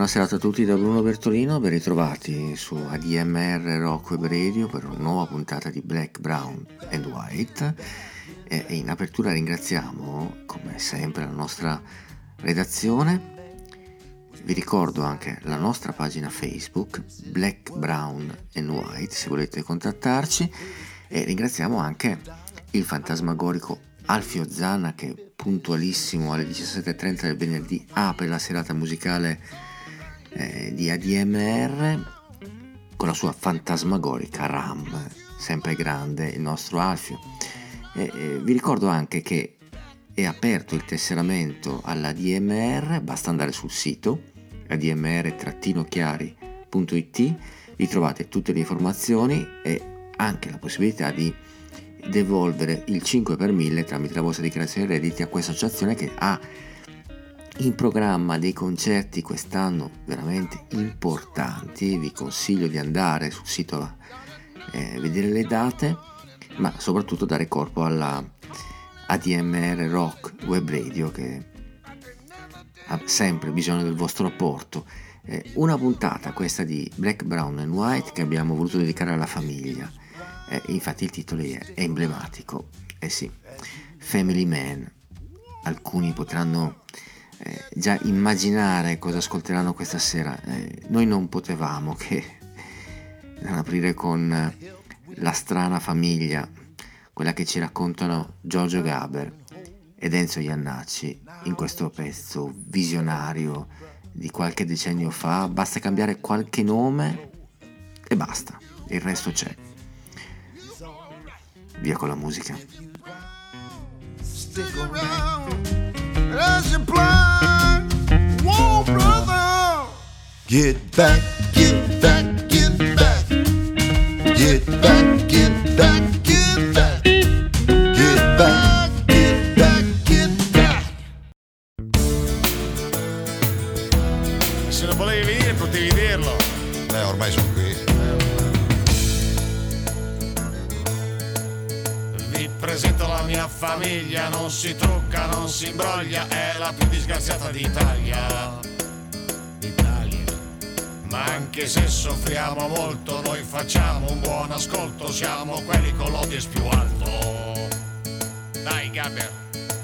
Buona serata a tutti da Bruno Bertolino, ben ritrovati su ADMR Rock Web Radio per una nuova puntata di Black, Brown and White. E in apertura ringraziamo, come sempre, la nostra redazione. Vi ricordo anche la nostra pagina Facebook, Black, Brown and White, se volete contattarci. E ringraziamo anche il fantasmagorico Alfio Zanna che puntualissimo alle 17.30 del venerdì apre la serata musicale eh, di ADMR con la sua fantasmagorica RAM, sempre grande il nostro Alfio. E, e vi ricordo anche che è aperto il tesseramento all'ADMR, basta andare sul sito admr-chiari.it, vi trovate tutte le informazioni e anche la possibilità di devolvere il 5 per 1000 tramite la vostra dichiarazione dei redditi a questa associazione che ha in programma dei concerti quest'anno veramente importanti. Vi consiglio di andare sul sito a eh, vedere le date, ma soprattutto dare corpo alla ADMR Rock Web Radio che ha sempre bisogno del vostro apporto. Eh, una puntata questa di Black, Brown and White che abbiamo voluto dedicare alla famiglia. Eh, infatti il titolo è emblematico. Eh sì, Family Man. Alcuni potranno eh, già immaginare cosa ascolteranno questa sera. Eh, noi non potevamo che aprire con eh, la strana famiglia, quella che ci raccontano Giorgio Gaber ed Enzo Iannacci in questo pezzo visionario di qualche decennio fa. Basta cambiare qualche nome e basta, il resto c'è. Via con la musica. Stick around as you blind. Whoa, brother. Get back, get back, get back. Get back, get back, famiglia, non si trucca, non si imbroglia, è la più disgraziata d'Italia. Italia. Ma anche se soffriamo molto, noi facciamo un buon ascolto, siamo quelli con l'odies più alto. Dai, Gaber.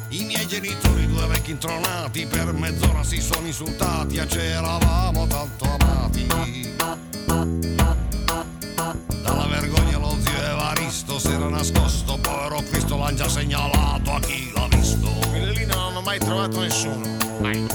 I miei genitori, due vecchi intronati, per mezz'ora si sono insultati e c'eravamo tanto amati. Dalla vergogna lo zio Evaristo si era nascosto, povero Cristo l'han già segnalato a chi l'ha visto. Lì non hanno mai trovato nessuno. Mai.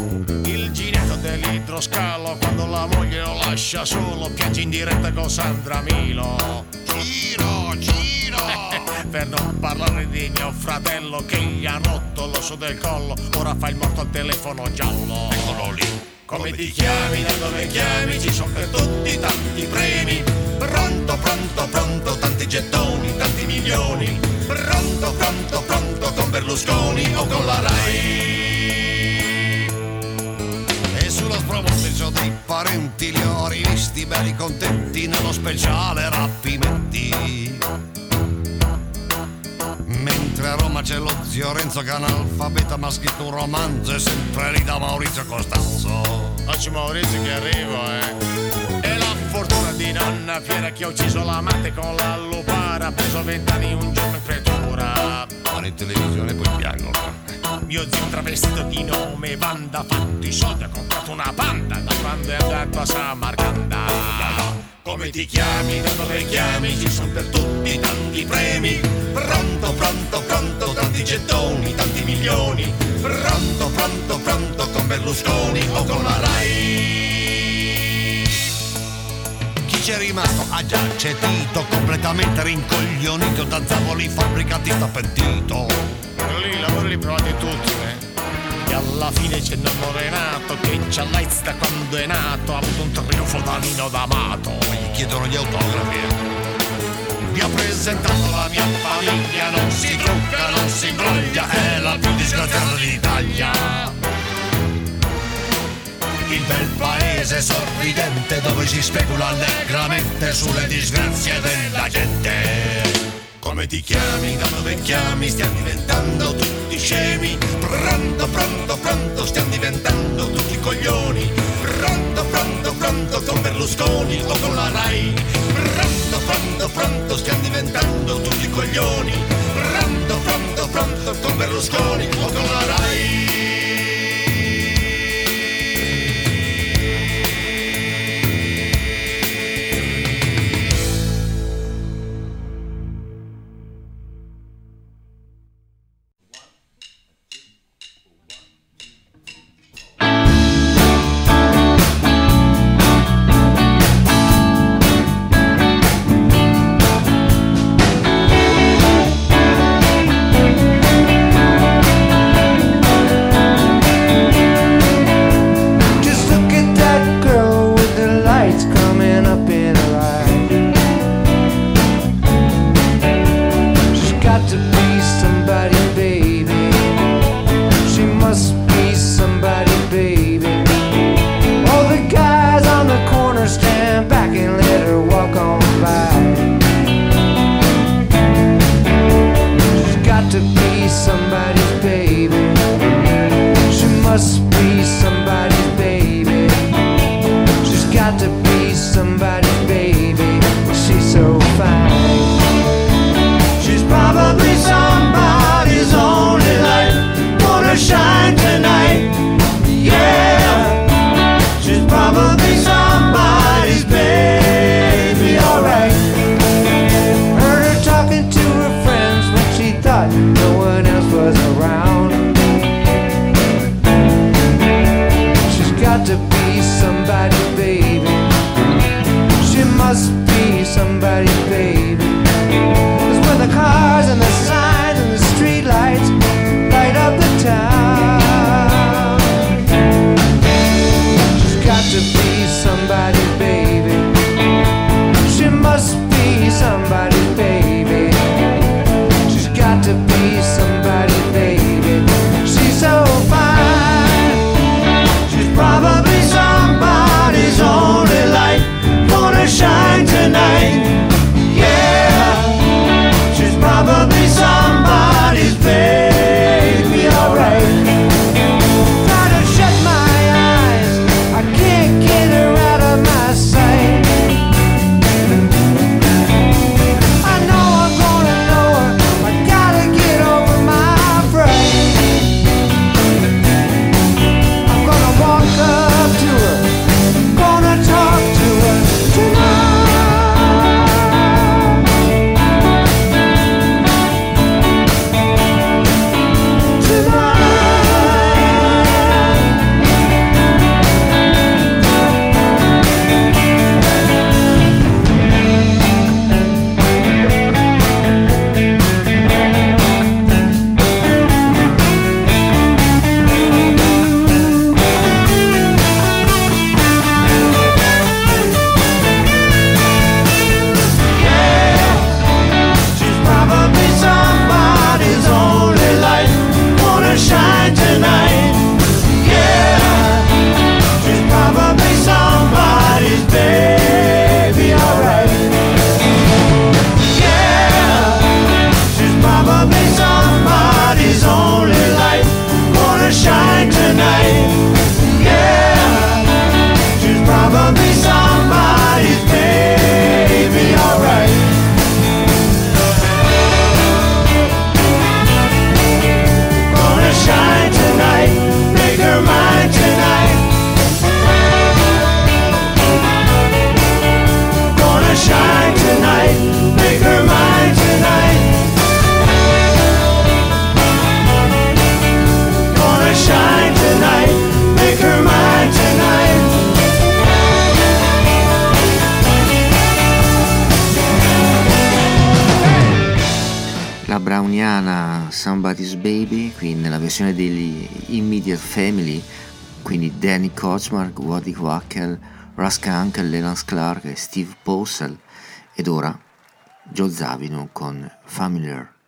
Il ginetto dell'idroscalo quando la moglie lo lascia solo, piange in diretta con Sandra Milo. Giro, giro! per non parlare di mio fratello che gli ha rotto l'osso del collo, ora fa il morto al telefono giallo. Eccolo lì. Come ti chiami, da dove chiami, ci sono per tutti tanti premi. Pronto, pronto, pronto, tanti gettoni, tanti milioni. Pronto, pronto, pronto, con Berlusconi o con la Rai. E sulla spromonte ho dei parenti, li ho rivisti belli contenti nello speciale rapimenti. Mentre a Roma c'è lo zio Renzo che è analfabeta ma ha scritto un romanzo e sempre lì da Maurizio Costanzo. Oggi Maurizio che arrivo, eh. Nonna Fiera che ha ucciso l'amante con la lupara, ha preso vent'anni un giorno in pretura. Vanno in televisione poi piangono. Mio zio travestito di nome Vanda fatto i soldi, ha comprato una panda da quando è andato a Samarcanda. Come ti chiami, da dove chiami, ci sono per tutti tanti premi. Pronto, pronto, pronto, tanti gettoni, tanti milioni. Pronto, pronto, pronto, con Berlusconi o con la RAI. Chi c'è rimasto? Ha già c'è Tito, completamente rincoglionito da Zavoli, fabbricati sta pentito. Lì lavori li provate tutti, eh? E alla fine c'è nonno Renato che c'ha l'AIDS da quando è nato, ha avuto un trionfo da Nino D'Amato. Gli chiedono gli autografi. Vi ho presentato la mia famiglia, non si trucca, non si imbroglia, è la più disgraziata d'Italia. Il bel paese sorridente dove si specula allegramente sulle disgrazie della gente. Come ti chiami, da dove chiami, stiamo diventando tutti scemi. Pronto, pronto, pronto, stiamo diventando tutti coglioni. Pronto, pronto, pronto, con Berlusconi o con la RAI. Pronto, pronto, pronto, stiamo diventando tutti coglioni. Pronto, pronto, pronto, con Berlusconi o con la RAI. Waddy Wackel, Ruska Uncle, Lelance Clark e Steve Posel, ed ora Joe Zavino con Familiar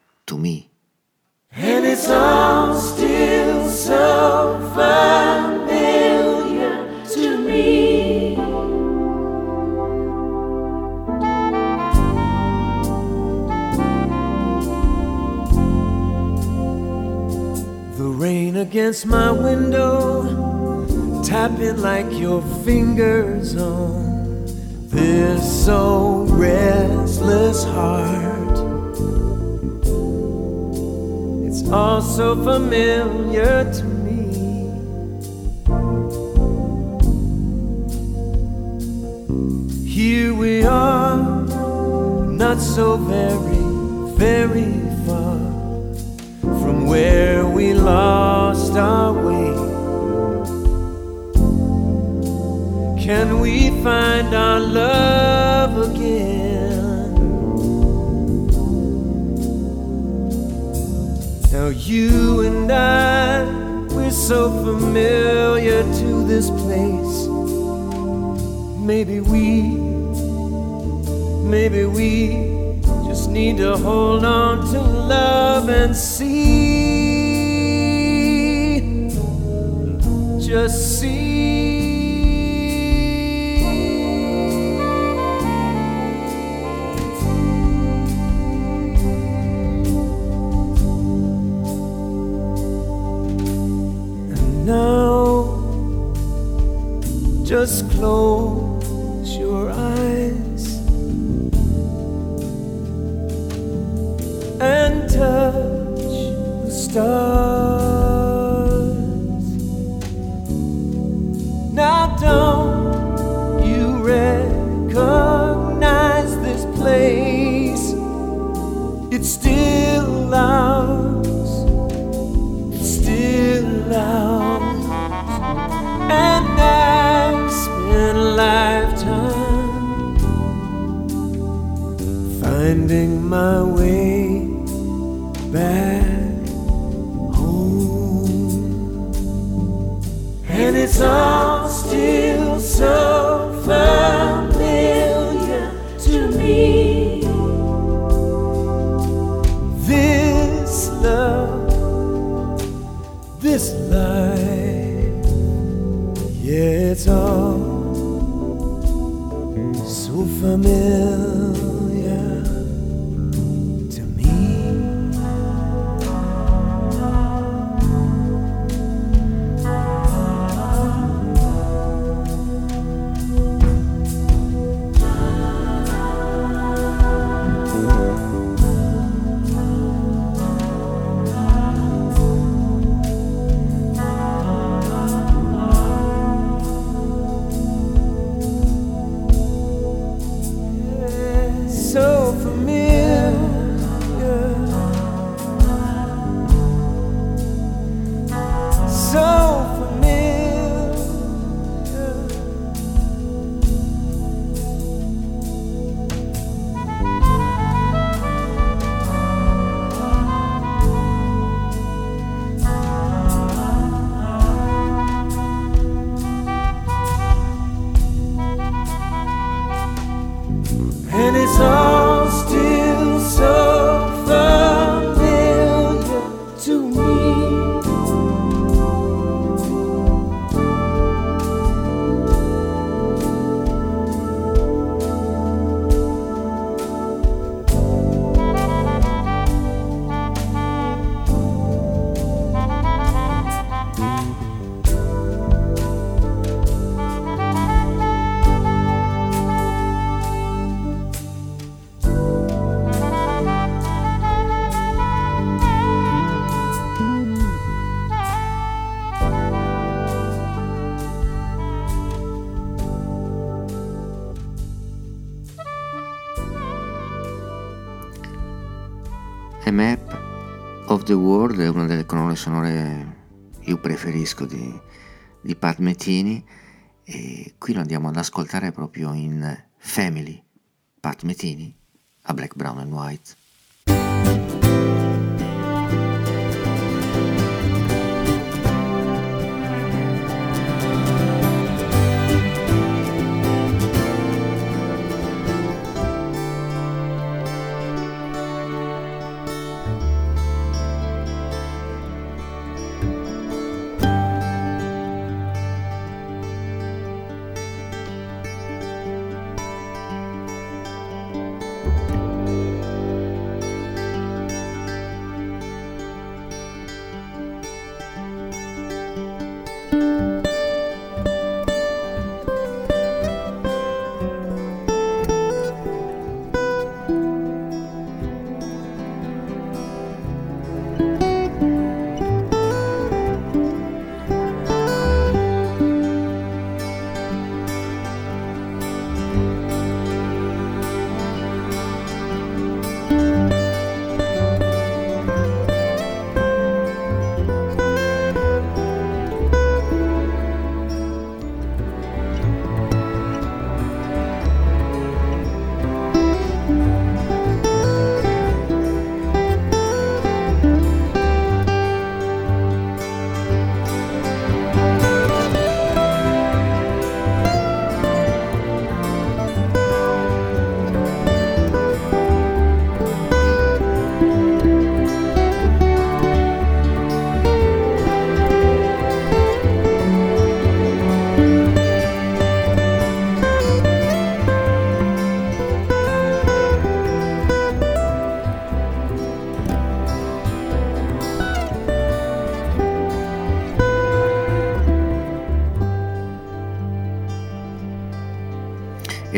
all so familiar to me. Here we are, not so very, very far from where we lost our way. Can we find our love Now, you and I, we're so familiar to this place. Maybe we, maybe we just need to hold on to love and see. Just see. Now, just close your eyes and touch the stars. mão. The World è una delle colonne sonore io preferisco di, di Pat Metini e qui lo andiamo ad ascoltare proprio in Family, Pat Metini a Black, Brown and White.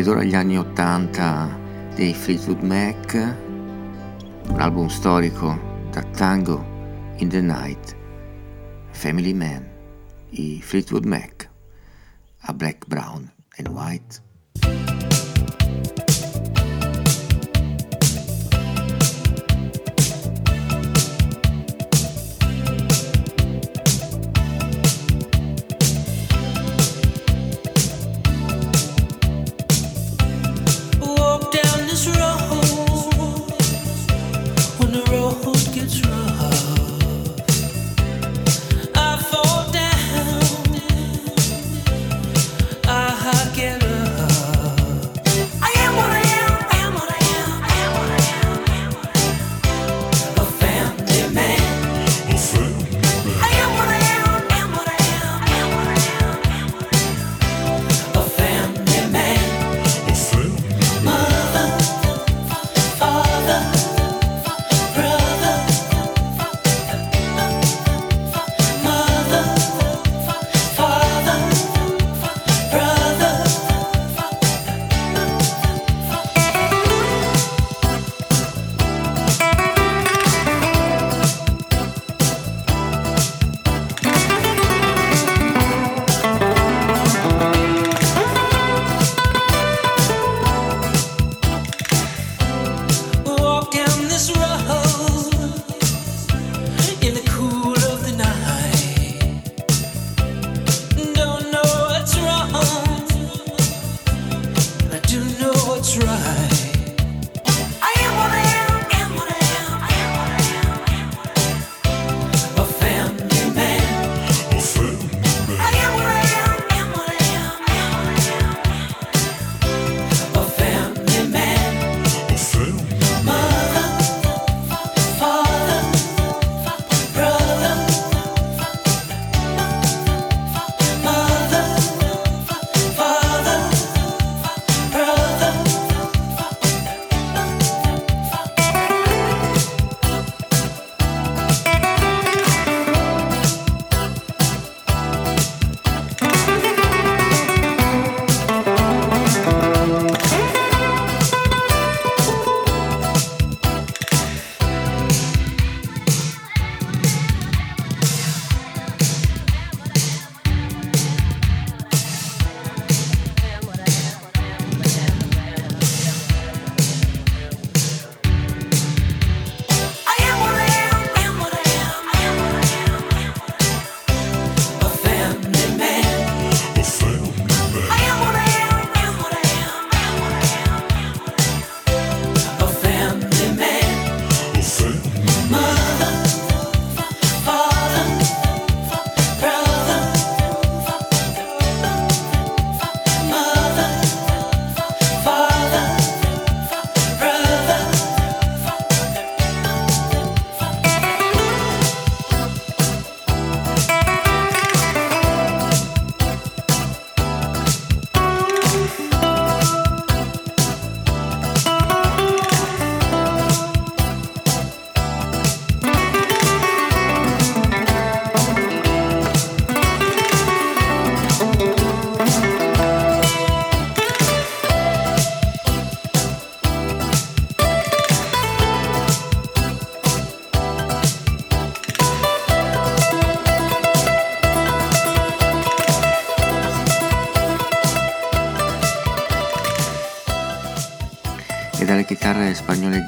Ed ora gli anni 80 dei Fleetwood Mac, un album storico da Tango in the Night, Family Man, i Fleetwood Mac, a Black, Brown and White.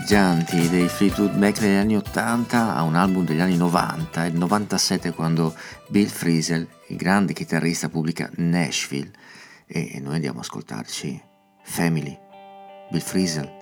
Spagnoleggianti dei Fleetwood Mac degli anni 80 a un album degli anni 90, il 97 quando Bill Frisell, il grande chitarrista, pubblica Nashville e noi andiamo a ascoltarci Family, Bill Frisell.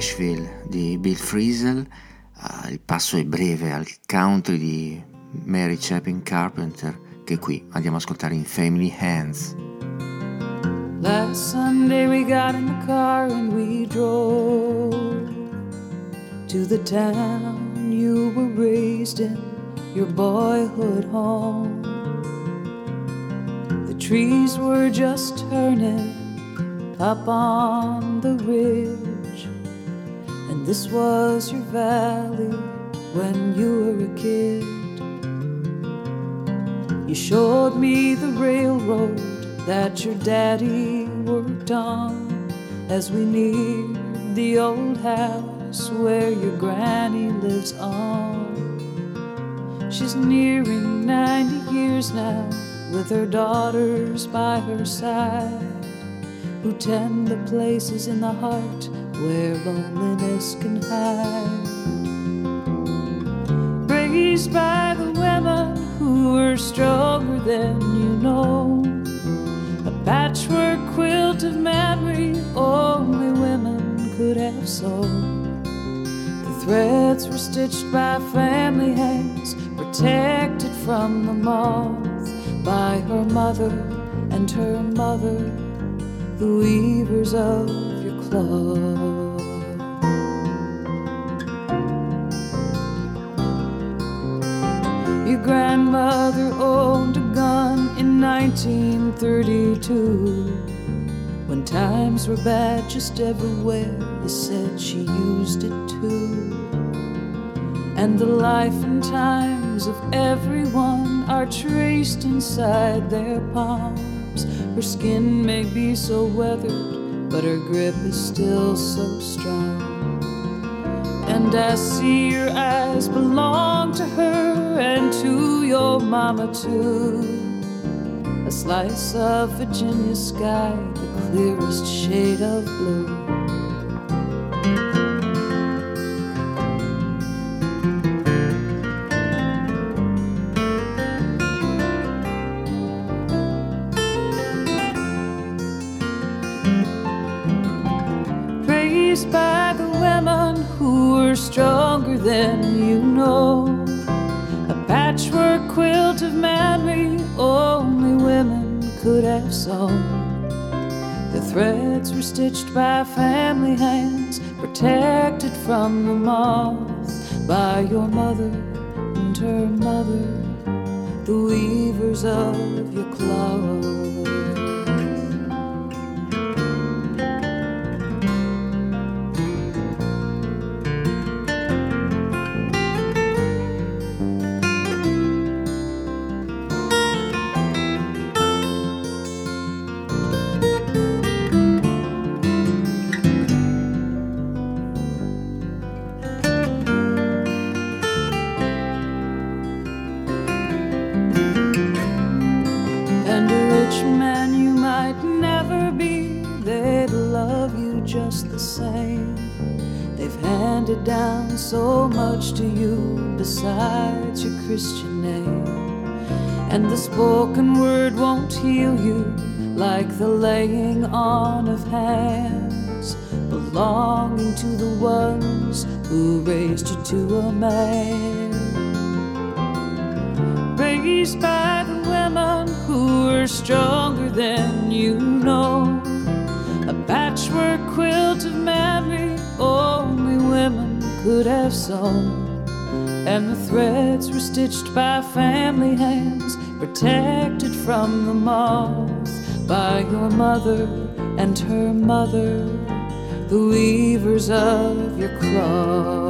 Nashville di Bill Frisell uh, il passo è breve al country di Mary Chapin Carpenter che qui andiamo ad ascoltare in Family Hands. Last Sunday we got in the car and we drove to the town you were raised in, your boyhood home. The trees were just turning up on the ridge, and this was your valley when you were a kid. You showed me the railroad that your daddy worked on as we neared the old house where your granny lives on. She's nearing 90 years now with her daughters by her side who tend the places in the heart where can hide. Raised by the women who were stronger than you know. A patchwork quilt of memory only women could have sewn. The threads were stitched by family hands, protected from the moth by her mother and her mother, the weavers of your cloth. Grandmother owned a gun in 1932. When times were bad just everywhere, they said she used it too. And the life and times of everyone are traced inside their palms. Her skin may be so weathered, but her grip is still so strong. And I see your eyes belong to her and to your mama too. A slice of Virginia sky, the clearest shade of blue. Sewn. The threads were stitched by family hands, protected from the moth by your mother and her mother, the weavers of your cloth. Christian name. And the spoken word won't heal you like the laying on of hands, belonging to the ones who raised you to a man raised by the women who are stronger than you know. A patchwork quilt of memory only women could have sewn. And the threads were stitched by family hands, protected from the moth by your mother and her mother, the weavers of your cloth.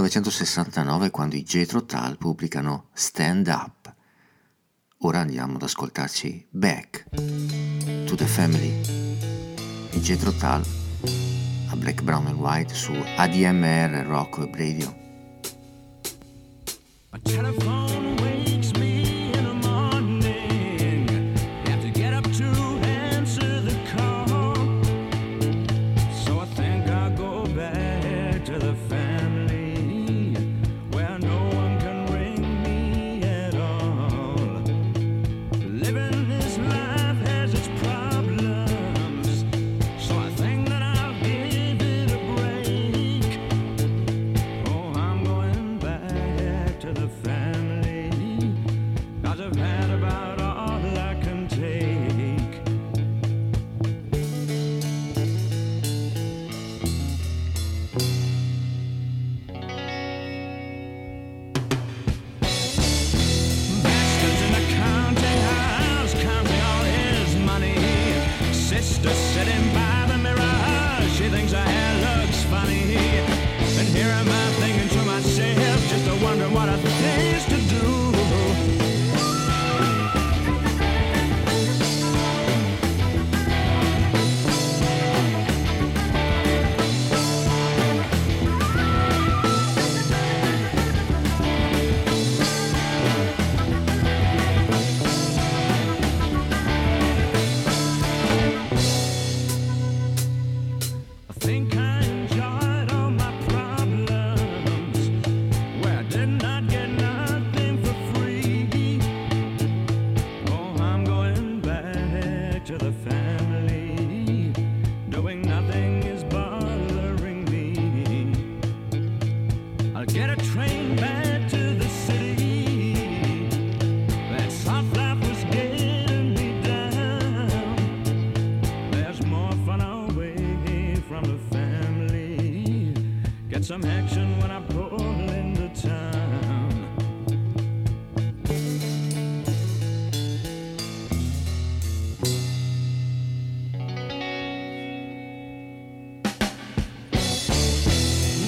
1969 quando i Jethro Tull pubblicano Stand Up. Ora andiamo ad ascoltarci Back to the Family. I Jethro Tull a Black, Brown and White su ADMR Rock Web Radio. some action when I pull into town.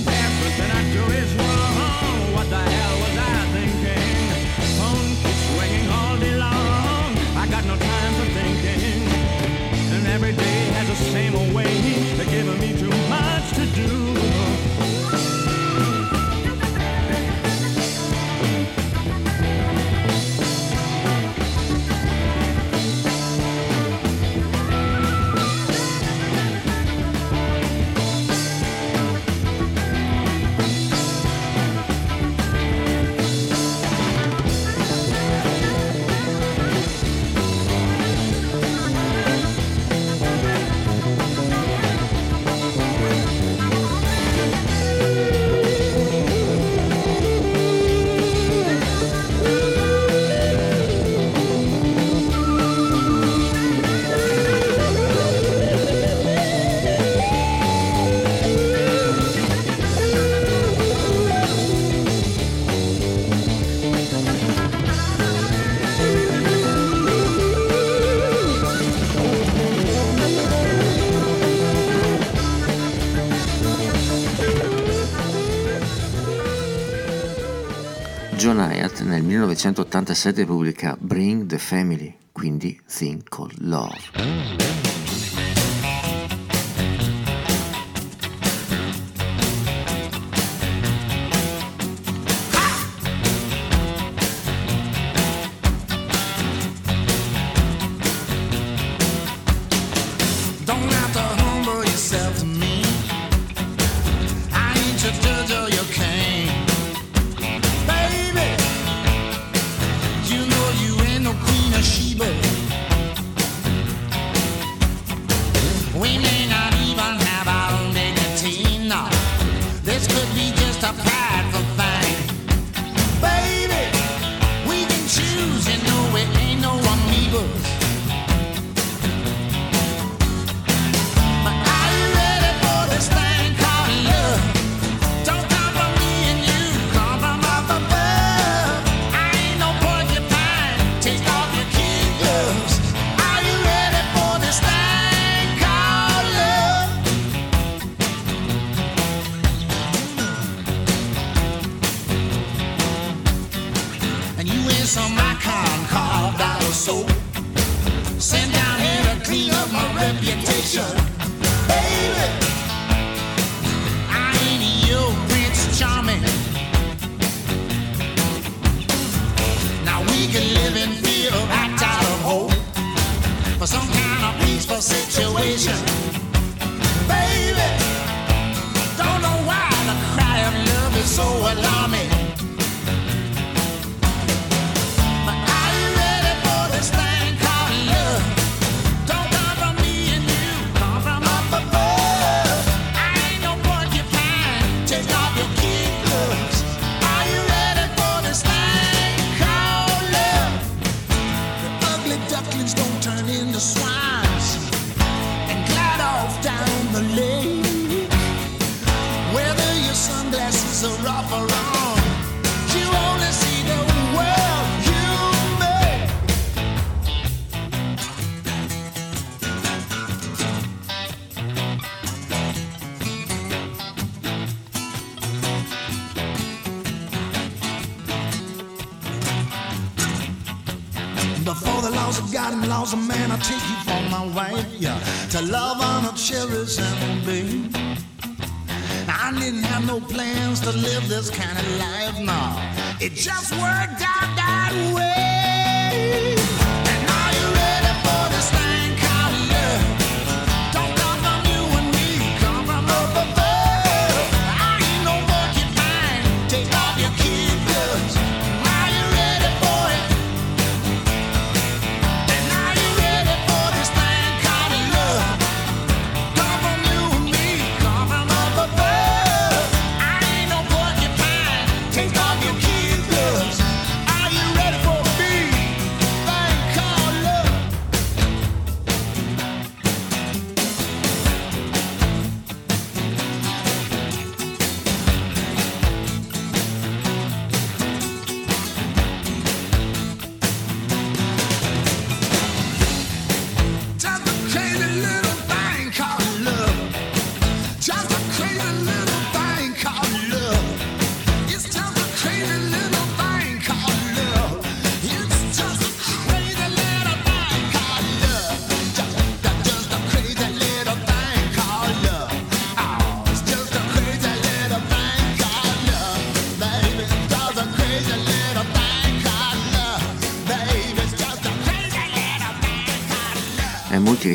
Everything I do is wrong. What the hell was I thinking? Phone keeps ringing all day long. I got no time for thinking. And every day has the same way. They're giving me too much to do. 1987 pubblica Bring the Family, quindi Think Called Love. Just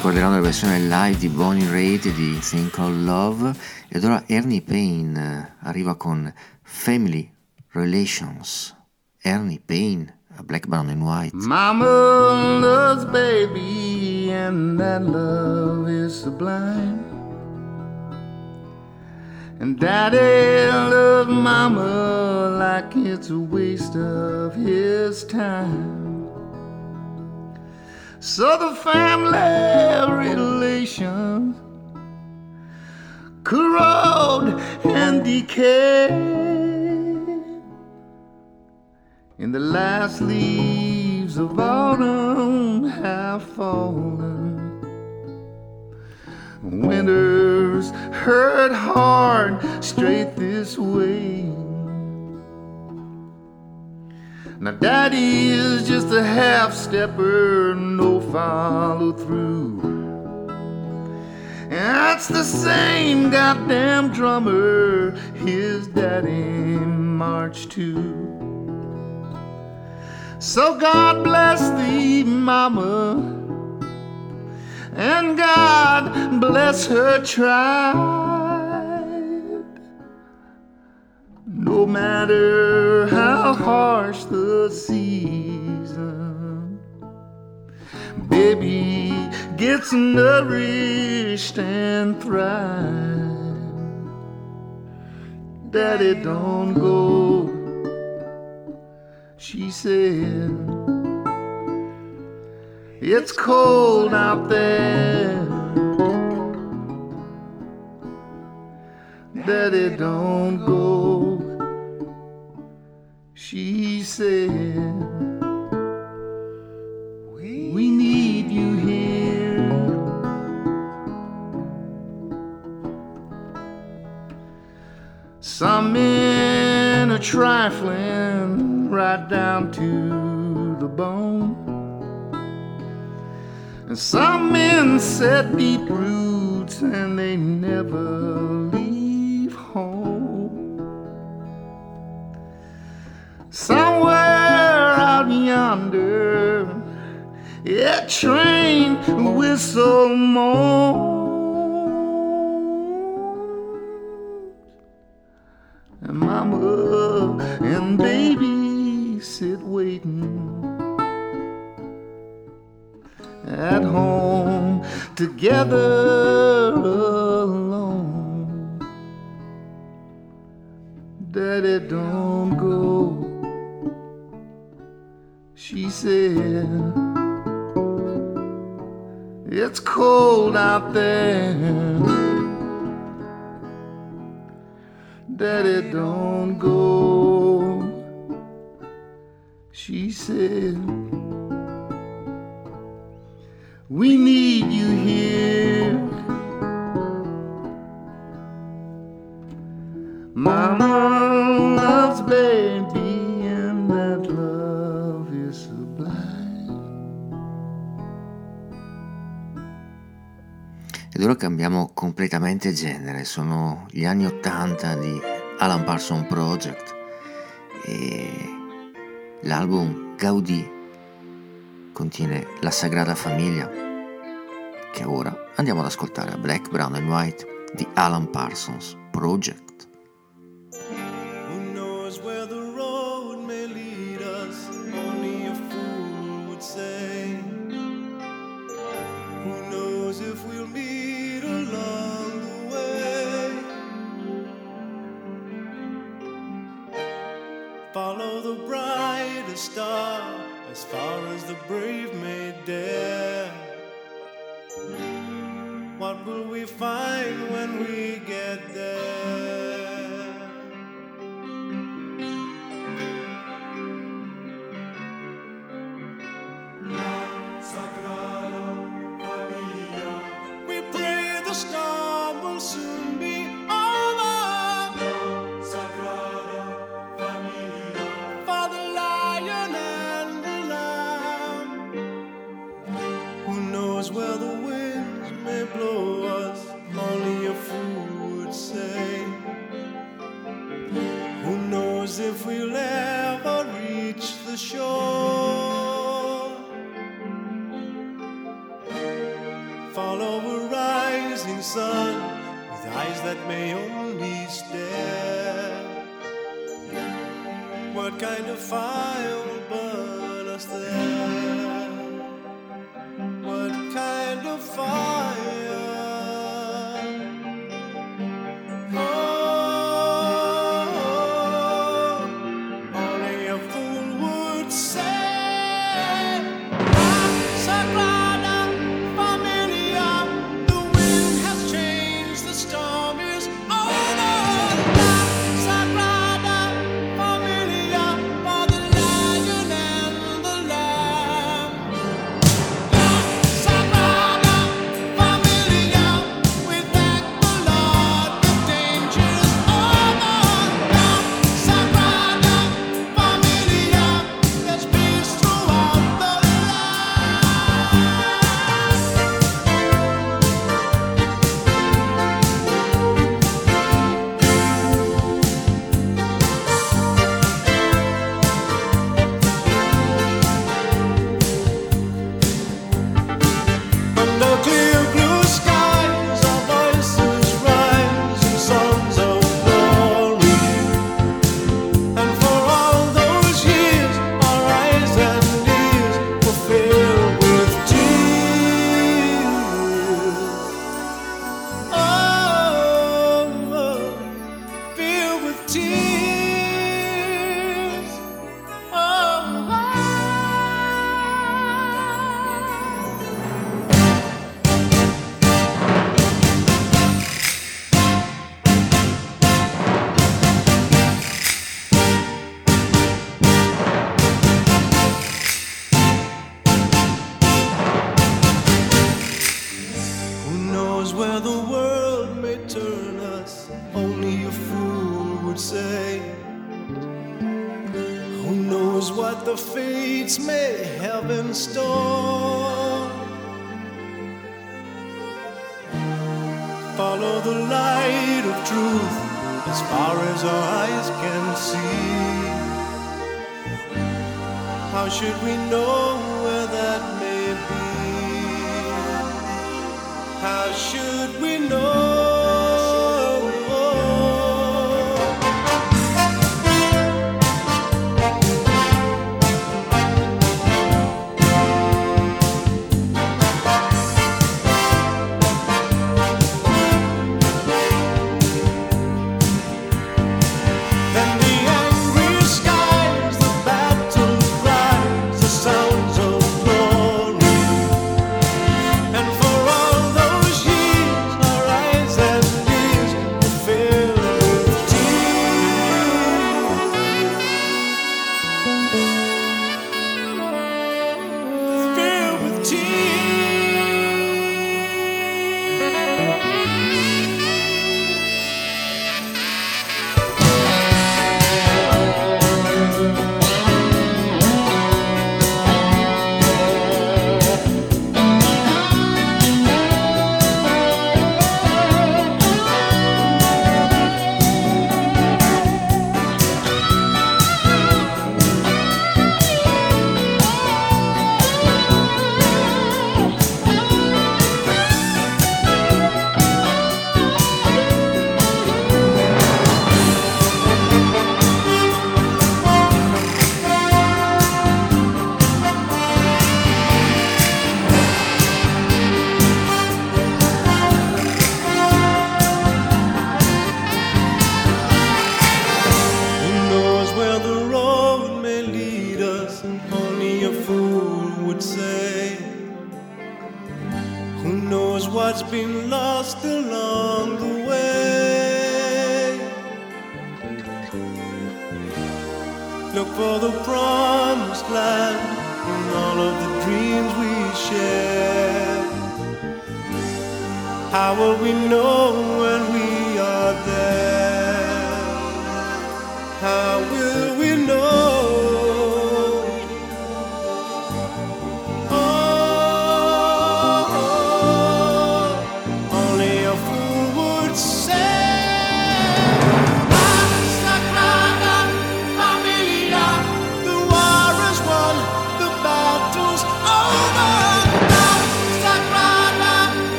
ricorderanno la versione live di Bonnie Raitt di Think Called Love ed ora Ernie Payne arriva con Family Relations. Ernie Payne, a Black, Brown and White. Mama loves baby, and that love is sublime. And daddy loves mama like it's a waste of his time. So the family relations corrode and decay. And the last leaves of autumn have fallen. Winters hurt hard straight this way. Now, Daddy is just a half stepper, no follow through. That's the same goddamn drummer his daddy marched to. So God bless thee, mama, and God bless her tribe. No matter how harsh the season, baby gets nourished and thrives. Daddy, don't go, she said. It's cold out there. Daddy, don't go. She said, We need you here. Some men are trifling right down to the bone. And some men set deep roots and they never leave home. Somewhere out yonder, a train whistle moans. And mama and baby sit waiting at home together alone. Daddy, don't She said, It's cold out there. Daddy, don't go. She said, We need you here. Mama loves baby, Ed ora cambiamo completamente genere, sono gli anni 80 di Alan Parsons Project e l'album Gaudì contiene La Sagrada Famiglia che ora andiamo ad ascoltare a Black, Brown and White di Alan Parsons Project. The brightest star as far as the brave may dare. What will we find when we get there? shore. Follow a rising sun with eyes that may only stare. What kind of fire?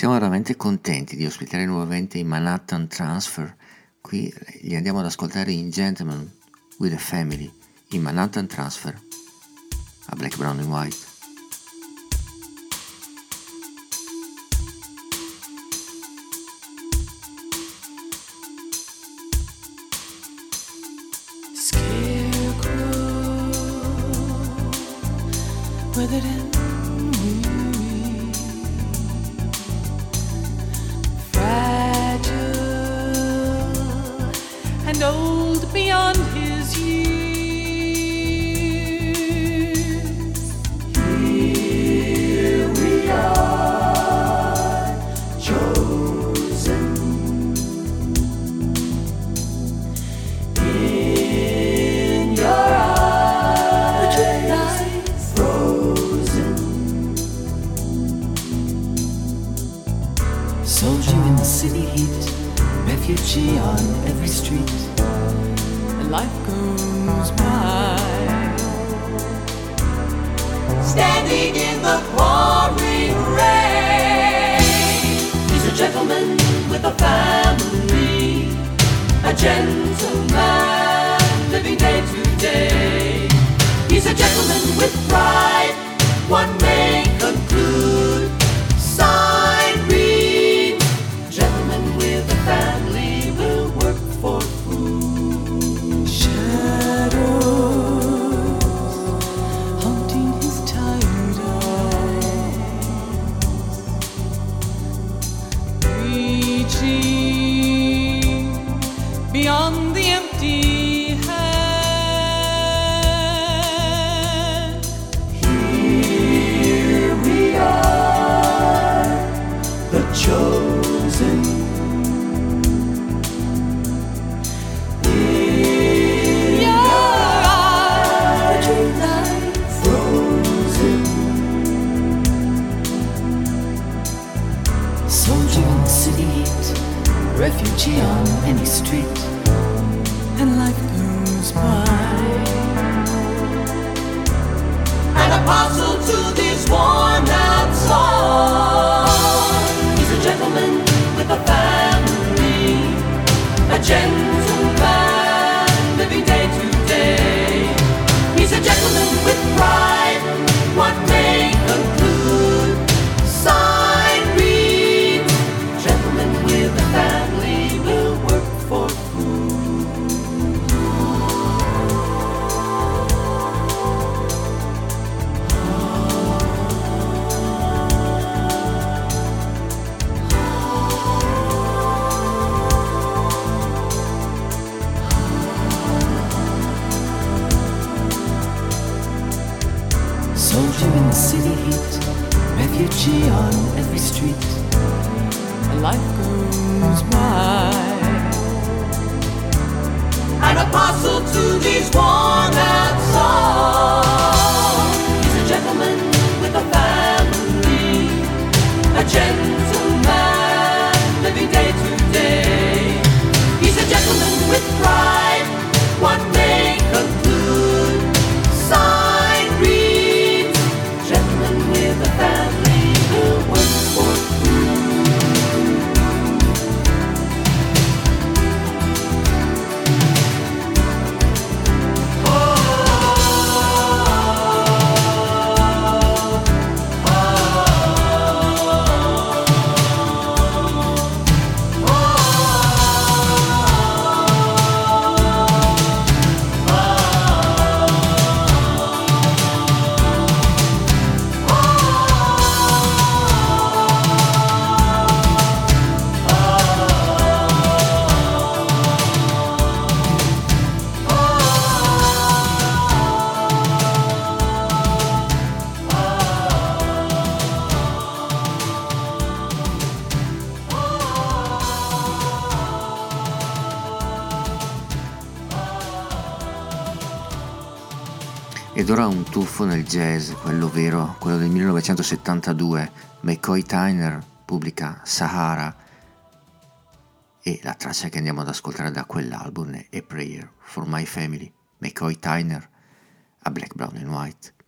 Siamo veramente contenti di ospitare nuovamente i Manhattan Transfer. Qui li andiamo ad ascoltare in Gentleman with a Family, i Manhattan Transfer, a Black, Brown and White. with it in tuffo nel jazz, quello vero, quello del 1972, McCoy Tyner pubblica Sahara e la traccia che andiamo ad ascoltare da quell'album è A Prayer for My Family, McCoy Tyner a Black, Brown and White.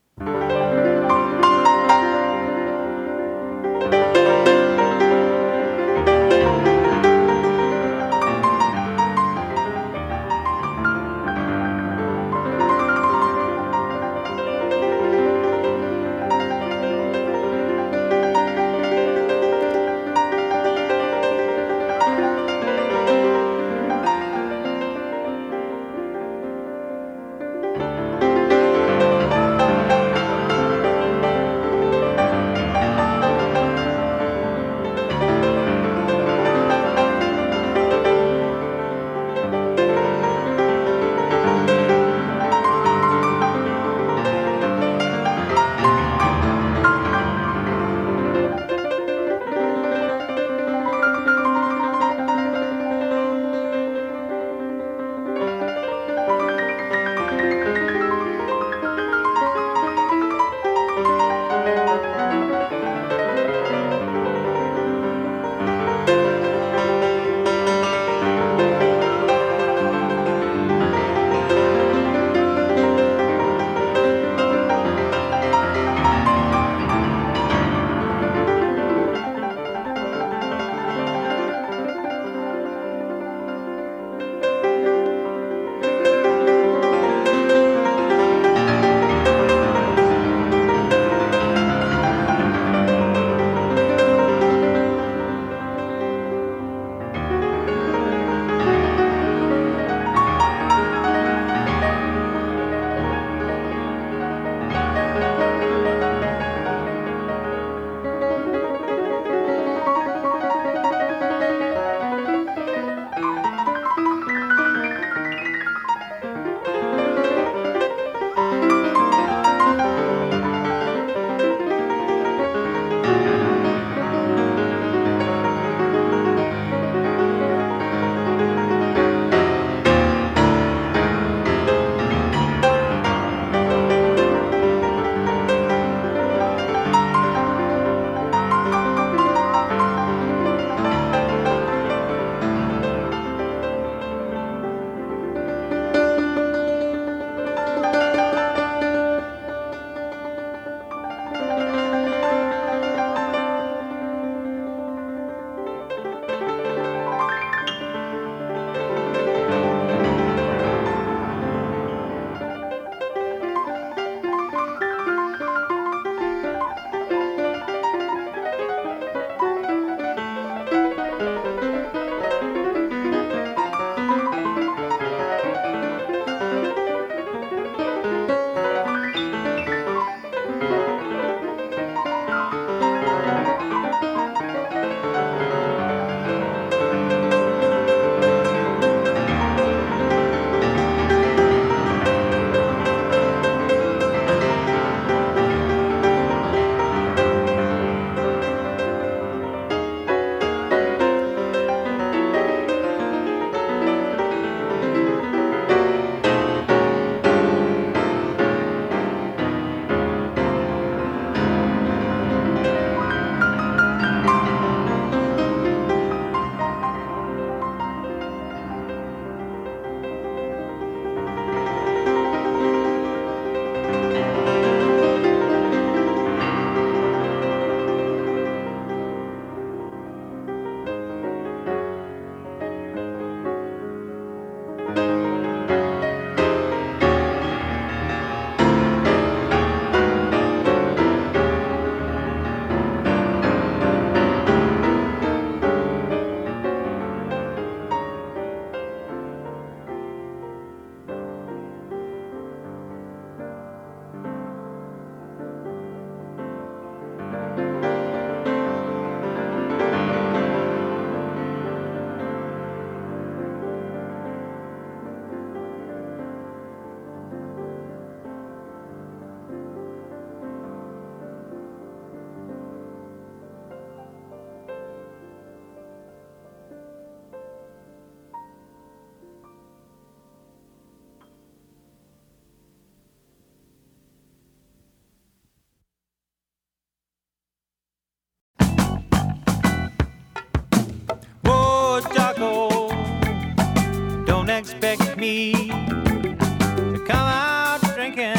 Expect me to come out drinking,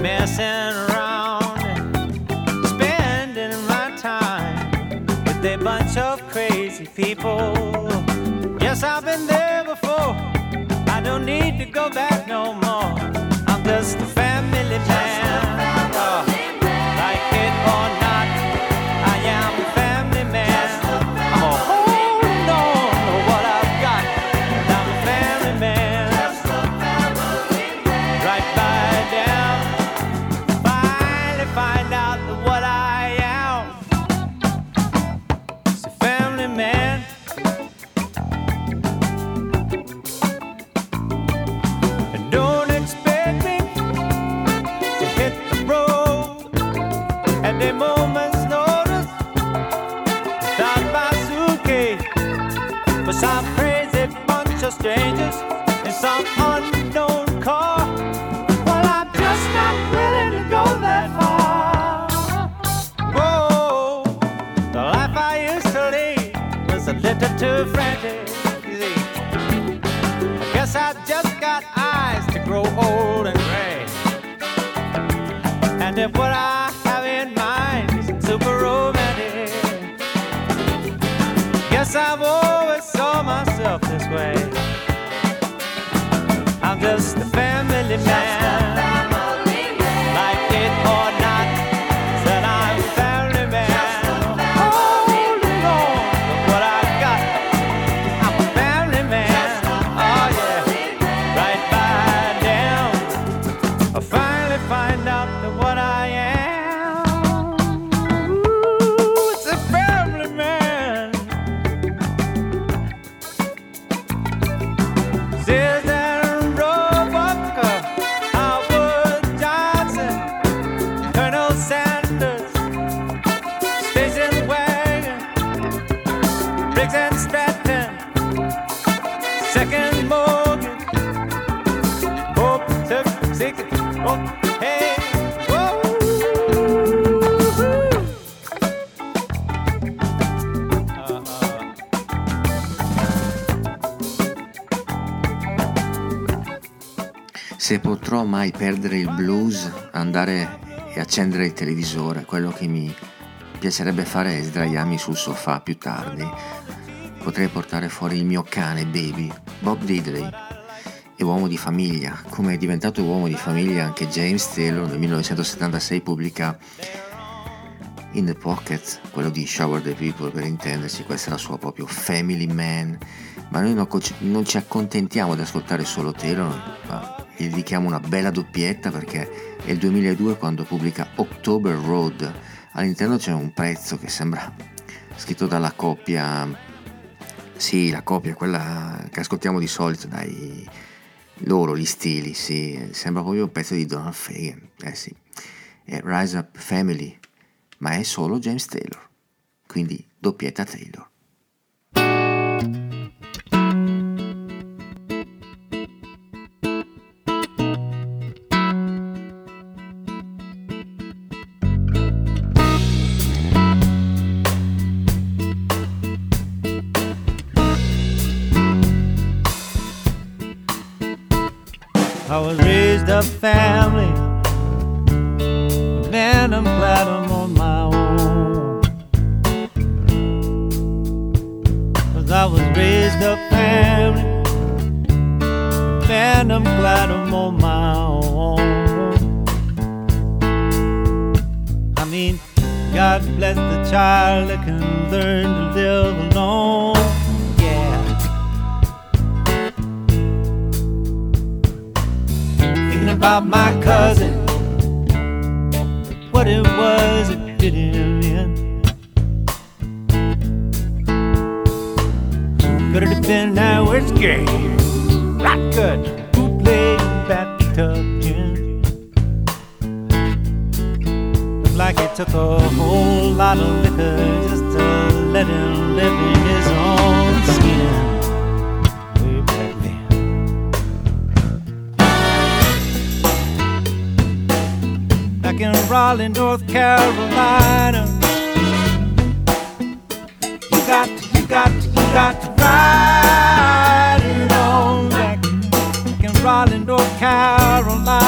messing around, spending my time with a bunch of crazy people. Yes, I've been there before. I don't need to go back no more. Was mai perdere il blues, andare e accendere il televisore, quello che mi piacerebbe fare è sdraiarmi sul sofà più tardi. Potrei portare fuori il mio cane, Baby, Bob Diddley, e uomo di famiglia. Come è diventato uomo di famiglia anche James Taylor nel 1976 pubblica In the Pocket, quello di Shower the People per intendersi, questa è la sua proprio Family Man. Ma noi non, ci accontentiamo di ascoltare solo Taylor, gli dedichiamo una bella doppietta perché è il 2002 quando pubblica October Road. All'interno c'è un pezzo che sembra scritto dalla coppia, sì, la coppia, quella che ascoltiamo di solito dai loro, gli stili, sì, sembra proprio un pezzo di Donald Fagan, eh sì, è Rise Up Family, ma è solo James Taylor, quindi doppietta Taylor. A family, man, I'm glad I'm on my own. Cause I was raised a family, man, I'm glad I'm on my own. I mean, God bless the child that can learn to live alone. About my cousin, what it was that did him in. Could it have been that whiskey? Rock good, bootleg bathtub gin. Looked like it took a whole lot of liquor just to let him live in his own back in Raleigh, North Carolina. You got to, you got to, you got to ride it on back in Raleigh, North Carolina.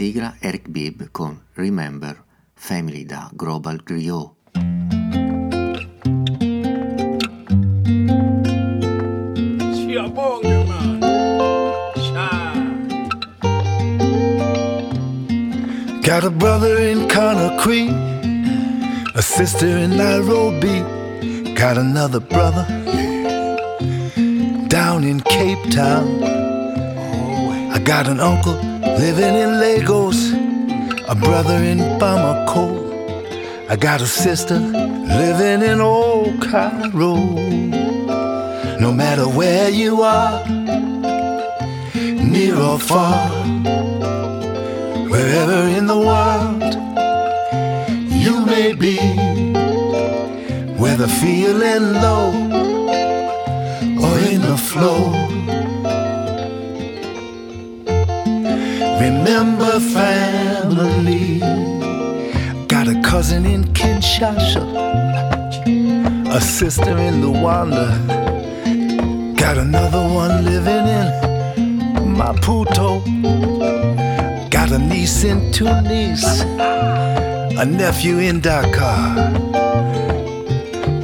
Sigla, Eric Bibb, con Remember Family da Global Griot. Got a brother in Conakry, a sister in Nairobi, got another brother down in Cape Town. I got an uncle living in Lagos, a brother in Bamako. I got a sister living in old Cairo. No matter where you are, near or far, wherever in the world you may be, whether feeling low or in the flow. Remember family. Got a cousin in Kinshasa, a sister in Luanda, got another one living in Maputo. Got a niece in Tunis, a nephew in Dakar,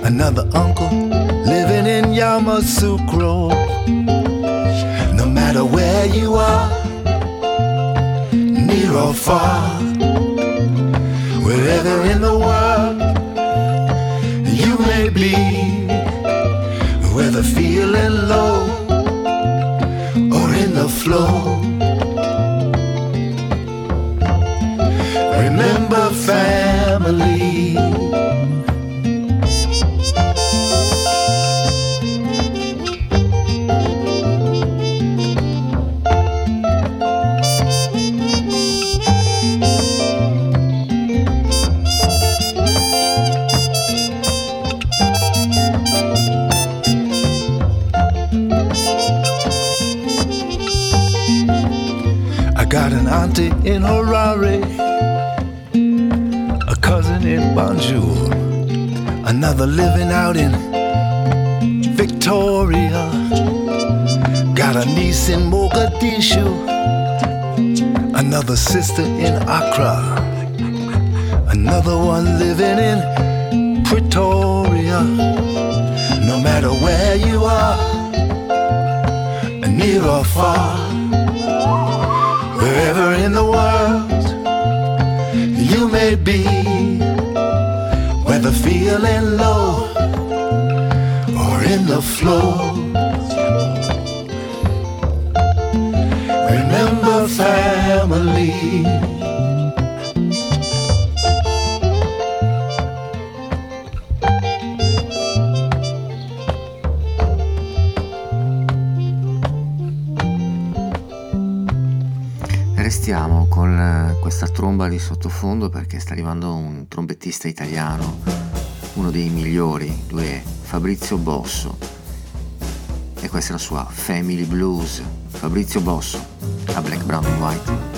another uncle living in Yamoussoukro. No matter where you are, or far, wherever in the world you may be, whether feeling low or in the flow. Remember family. Another living out in Victoria. Got a niece in Mogadishu, another sister in Accra, another one living in Pretoria. No matter where you are, near or far, wherever in the world you may be, feeling low or in the flow. Remember family. Restiamo con eh, questa tromba di sottofondo perché sta arrivando un trombettista italiano, uno dei migliori, lui è Fabrizio Bosso e questa è la sua Family Blues. Fabrizio Bosso, a Black, Brown and White.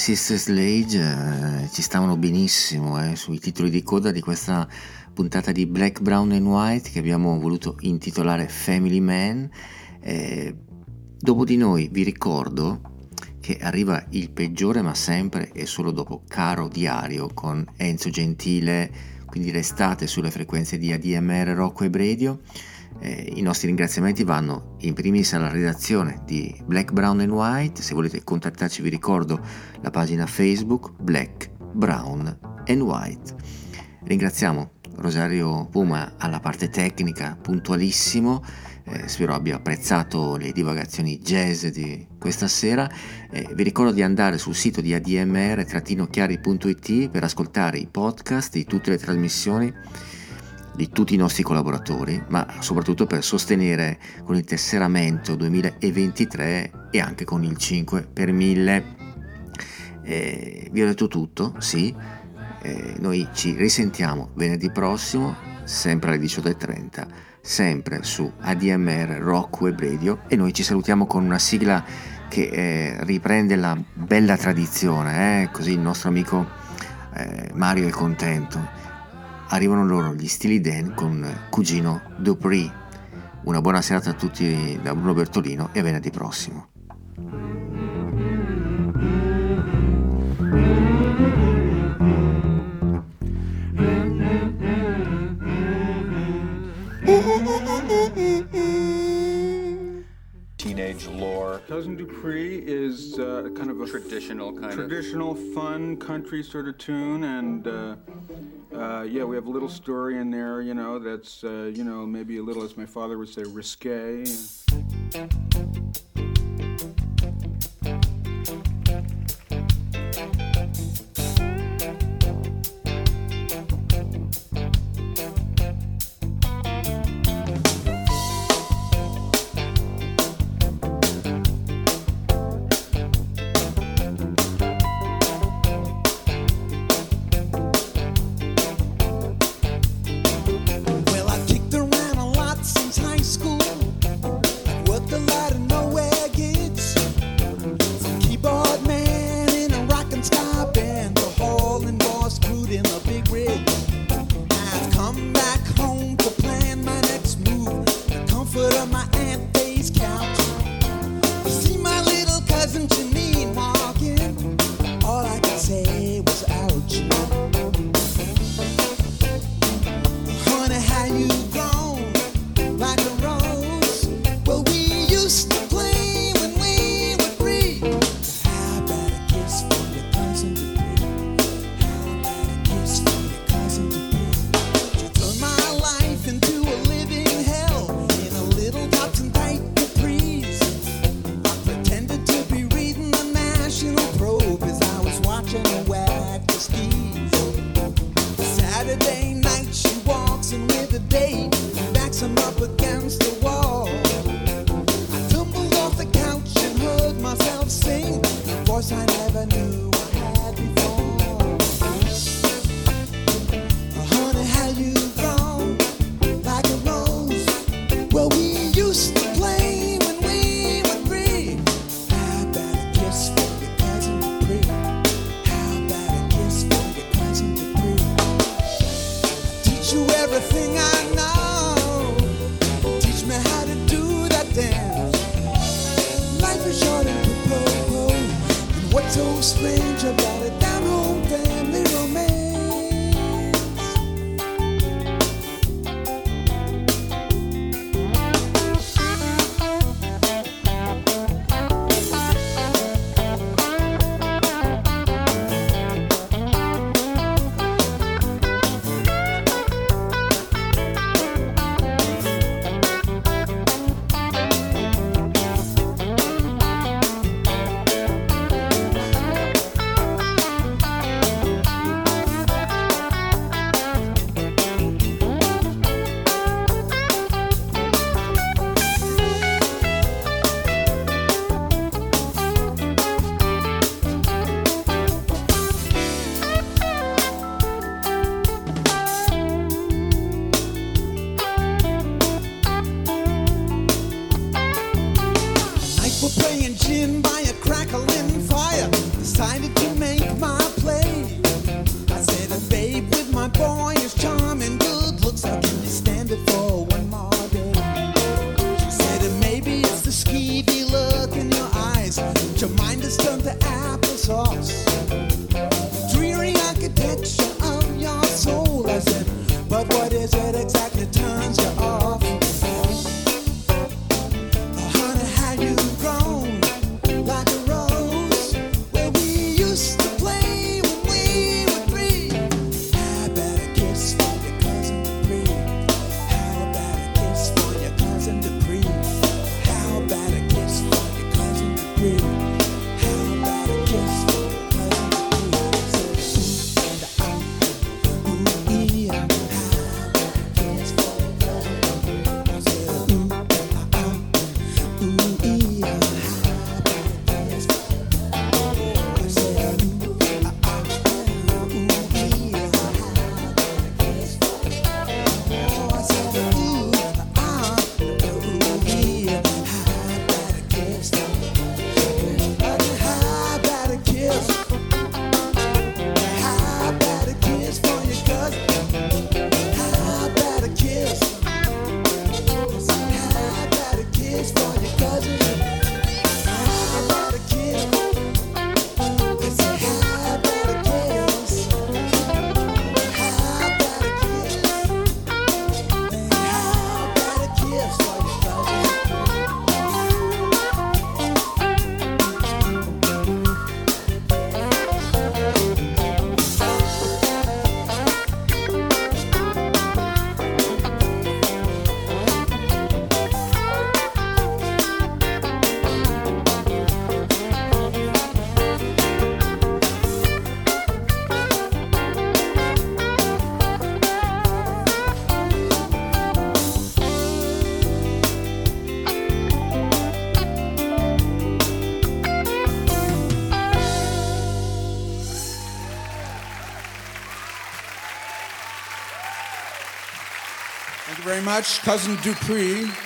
Sister Slade eh, ci stavano benissimo eh, sui titoli di coda di questa puntata di Black, Brown and White che abbiamo voluto intitolare Family Man. Eh, dopo di noi vi ricordo che arriva il peggiore ma sempre e solo dopo Caro Diario con Enzo Gentile, quindi restate sulle frequenze di ADMR Rocco e Bredio. Eh, I nostri ringraziamenti vanno in primis alla redazione di Black, Brown and White. Se volete contattarci, vi ricordo la pagina Facebook Black, Brown and White. Ringraziamo Rosario Puma alla parte tecnica, puntualissimo. Eh, spero abbia apprezzato le divagazioni jazz di questa sera. Eh, vi ricordo di andare sul sito di admr-chiari.it per ascoltare i podcast di tutte le trasmissioni di tutti i nostri collaboratori, ma soprattutto per sostenere con il tesseramento 2023 e anche con il 5 per 1000. Eh, vi ho detto tutto, sì. Eh, noi ci risentiamo venerdì prossimo, sempre alle 18.30, sempre su ADMR Rock Web Radio e noi ci salutiamo con una sigla che eh, riprende la bella tradizione, eh? così il nostro amico eh, Mario è contento arrivano loro gli Stili Dan con Cugino Dupree. Una buona serata a tutti da Bruno Bertolino e venerdì prossimo. Ooh, teenage lore. Cousin Dupree is uh, kind of a traditional kind traditional, of traditional fun country sort of tune, and uh, uh, yeah, we have a little story in there, you know, that's uh, you know maybe a little, as my father would say, risque. Much, Cousin Dupree.